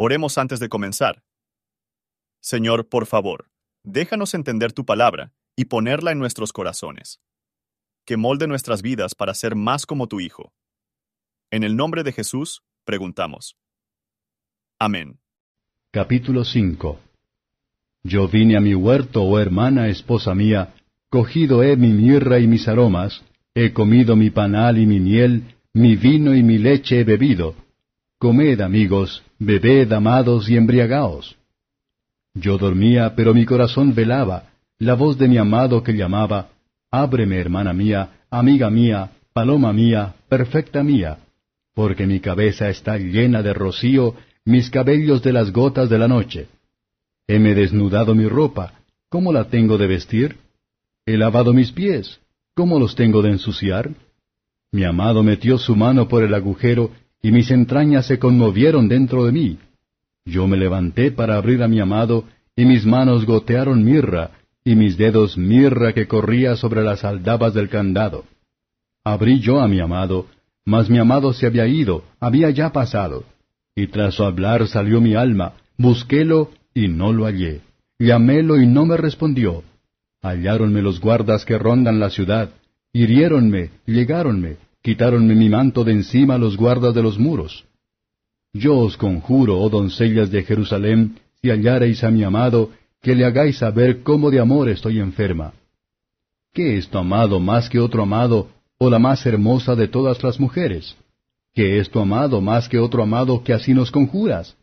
Oremos antes de comenzar. Señor, por favor, déjanos entender tu palabra y ponerla en nuestros corazones. Que molde nuestras vidas para ser más como tu Hijo. En el nombre de Jesús, preguntamos. Amén. Capítulo 5 Yo vine a mi huerto, oh hermana, esposa mía, cogido he mi mirra y mis aromas, he comido mi panal y mi miel, mi vino y mi leche he bebido. Comed, amigos, bebed, amados, y embriagaos. Yo dormía, pero mi corazón velaba, la voz de mi amado que llamaba, Ábreme, hermana mía, amiga mía, paloma mía, perfecta mía, porque mi cabeza está llena de rocío, mis cabellos de las gotas de la noche. Heme desnudado mi ropa, ¿cómo la tengo de vestir? He lavado mis pies, ¿cómo los tengo de ensuciar? Mi amado metió su mano por el agujero, y mis entrañas se conmovieron dentro de mí. Yo me levanté para abrir a mi amado, y mis manos gotearon mirra, y mis dedos mirra que corría sobre las aldabas del candado. Abrí yo a mi amado, mas mi amado se había ido, había ya pasado. Y tras su hablar salió mi alma, busquélo y no lo hallé. Llamélo y no me respondió. Halláronme los guardas que rondan la ciudad, hiriéronme, llegáronme, quitáronme mi manto de encima los guardas de los muros. Yo os conjuro, oh doncellas de Jerusalén, si hallareis a mi amado, que le hagáis saber cómo de amor estoy enferma. ¿Qué es tu amado más que otro amado, o la más hermosa de todas las mujeres? ¿Qué es tu amado más que otro amado que así nos conjuras?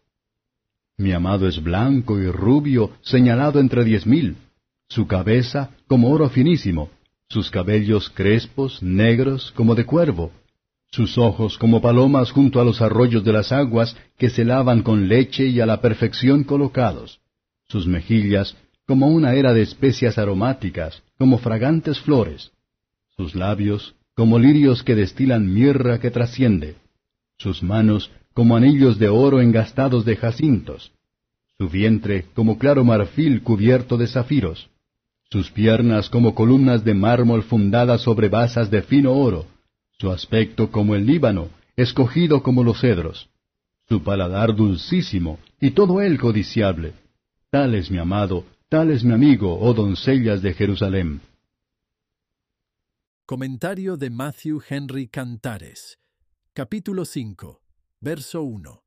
Mi amado es blanco y rubio, señalado entre diez mil, su cabeza como oro finísimo, sus cabellos crespos, negros, como de cuervo, sus ojos como palomas junto a los arroyos de las aguas que se lavan con leche y a la perfección colocados, sus mejillas como una era de especias aromáticas, como fragantes flores, sus labios como lirios que destilan mirra que trasciende, sus manos como anillos de oro engastados de jacintos, su vientre como claro marfil cubierto de zafiros, sus piernas como columnas de mármol fundadas sobre basas de fino oro, su aspecto como el Líbano, escogido como los cedros, su paladar dulcísimo, y todo él codiciable. Tal es mi amado, tal es mi amigo, oh doncellas de Jerusalén. Comentario de Matthew Henry Cantares. Capítulo 5, verso 1.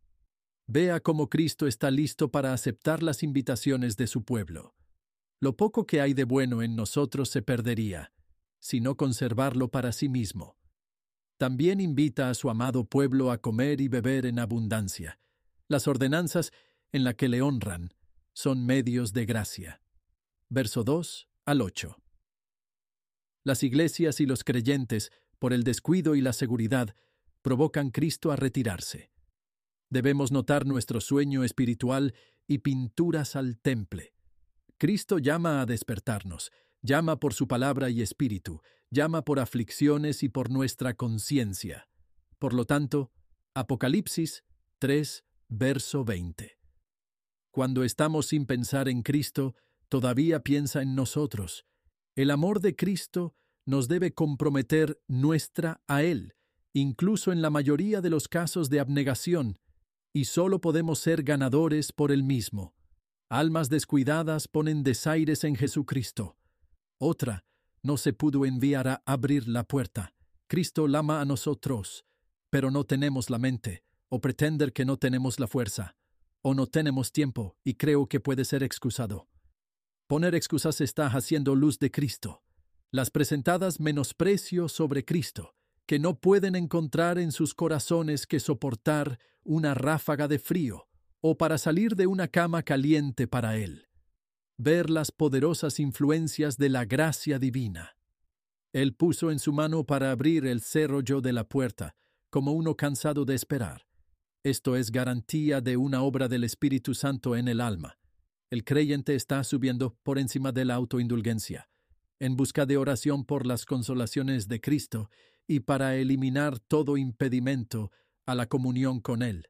Vea cómo Cristo está listo para aceptar las invitaciones de su pueblo. Lo poco que hay de bueno en nosotros se perdería, si no conservarlo para sí mismo. También invita a su amado pueblo a comer y beber en abundancia. Las ordenanzas en la que le honran son medios de gracia. Verso 2 al 8. Las iglesias y los creyentes, por el descuido y la seguridad, provocan Cristo a retirarse. Debemos notar nuestro sueño espiritual y pinturas al temple. Cristo llama a despertarnos, llama por su palabra y espíritu, llama por aflicciones y por nuestra conciencia. Por lo tanto, Apocalipsis 3, verso 20. Cuando estamos sin pensar en Cristo, todavía piensa en nosotros. El amor de Cristo nos debe comprometer nuestra a Él, incluso en la mayoría de los casos de abnegación, y solo podemos ser ganadores por el mismo. Almas descuidadas ponen desaires en Jesucristo. Otra no se pudo enviar a abrir la puerta. Cristo lama a nosotros, pero no tenemos la mente, o pretender que no tenemos la fuerza, o no tenemos tiempo, y creo que puede ser excusado. Poner excusas está haciendo luz de Cristo. Las presentadas menosprecio sobre Cristo, que no pueden encontrar en sus corazones que soportar una ráfaga de frío, o para salir de una cama caliente para Él. Ver las poderosas influencias de la gracia divina. Él puso en su mano para abrir el cerrojo de la puerta, como uno cansado de esperar. Esto es garantía de una obra del Espíritu Santo en el alma. El creyente está subiendo por encima de la autoindulgencia, en busca de oración por las consolaciones de Cristo y para eliminar todo impedimento a la comunión con Él.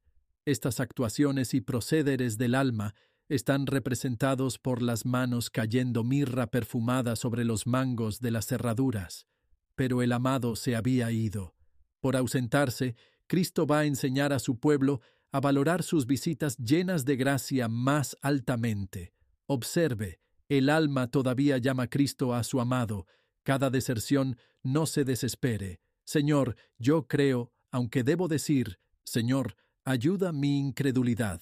Estas actuaciones y procederes del alma están representados por las manos cayendo mirra perfumada sobre los mangos de las cerraduras. Pero el amado se había ido. Por ausentarse, Cristo va a enseñar a su pueblo a valorar sus visitas llenas de gracia más altamente. Observe, el alma todavía llama a Cristo a su amado. Cada deserción no se desespere. Señor, yo creo, aunque debo decir, Señor, ayuda mi incredulidad.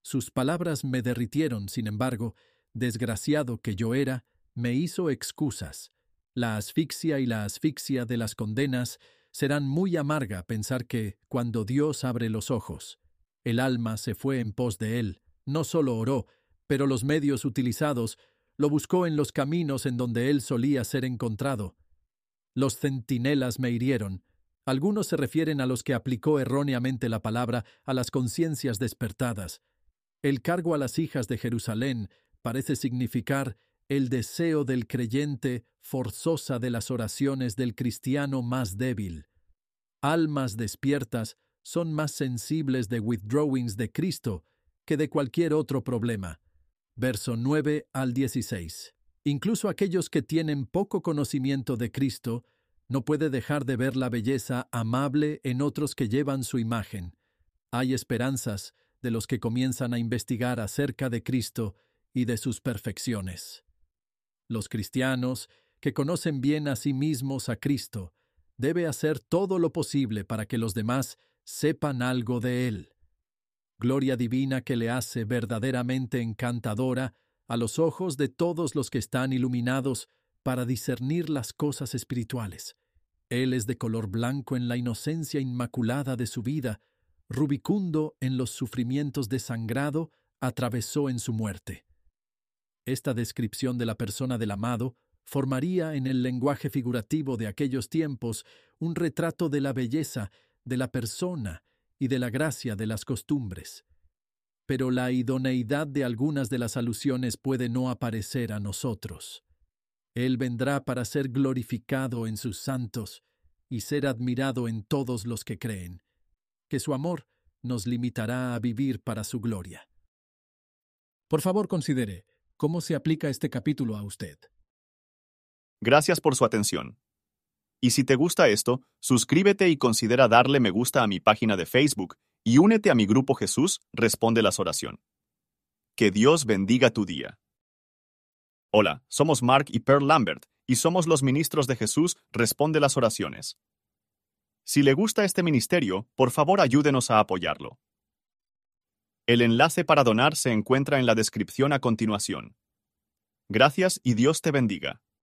Sus palabras me derritieron, sin embargo, desgraciado que yo era, me hizo excusas. La asfixia y la asfixia de las condenas serán muy amarga pensar que, cuando Dios abre los ojos, el alma se fue en pos de él, no solo oró, pero los medios utilizados lo buscó en los caminos en donde él solía ser encontrado. Los centinelas me hirieron. Algunos se refieren a los que aplicó erróneamente la palabra a las conciencias despertadas. El cargo a las hijas de Jerusalén parece significar el deseo del creyente forzosa de las oraciones del cristiano más débil. Almas despiertas son más sensibles de withdrawings de Cristo que de cualquier otro problema. Verso 9 al 16. Incluso aquellos que tienen poco conocimiento de Cristo no puede dejar de ver la belleza amable en otros que llevan su imagen. Hay esperanzas de los que comienzan a investigar acerca de Cristo y de sus perfecciones. Los cristianos, que conocen bien a sí mismos a Cristo, debe hacer todo lo posible para que los demás sepan algo de Él. Gloria divina que le hace verdaderamente encantadora a los ojos de todos los que están iluminados para discernir las cosas espirituales. Él es de color blanco en la inocencia inmaculada de su vida, rubicundo en los sufrimientos de sangrado, atravesó en su muerte. Esta descripción de la persona del amado formaría en el lenguaje figurativo de aquellos tiempos un retrato de la belleza, de la persona y de la gracia de las costumbres. Pero la idoneidad de algunas de las alusiones puede no aparecer a nosotros. Él vendrá para ser glorificado en sus santos y ser admirado en todos los que creen, que su amor nos limitará a vivir para su gloria. Por favor, considere, ¿Cómo se aplica este capítulo a usted? Gracias por su atención. Y si te gusta esto, suscríbete y considera darle me gusta a mi página de Facebook y únete a mi grupo Jesús Responde las Oración. Que Dios bendiga tu día. Hola, somos Mark y Pearl Lambert y somos los ministros de Jesús Responde las Oraciones. Si le gusta este ministerio, por favor ayúdenos a apoyarlo. El enlace para donar se encuentra en la descripción a continuación. Gracias y Dios te bendiga.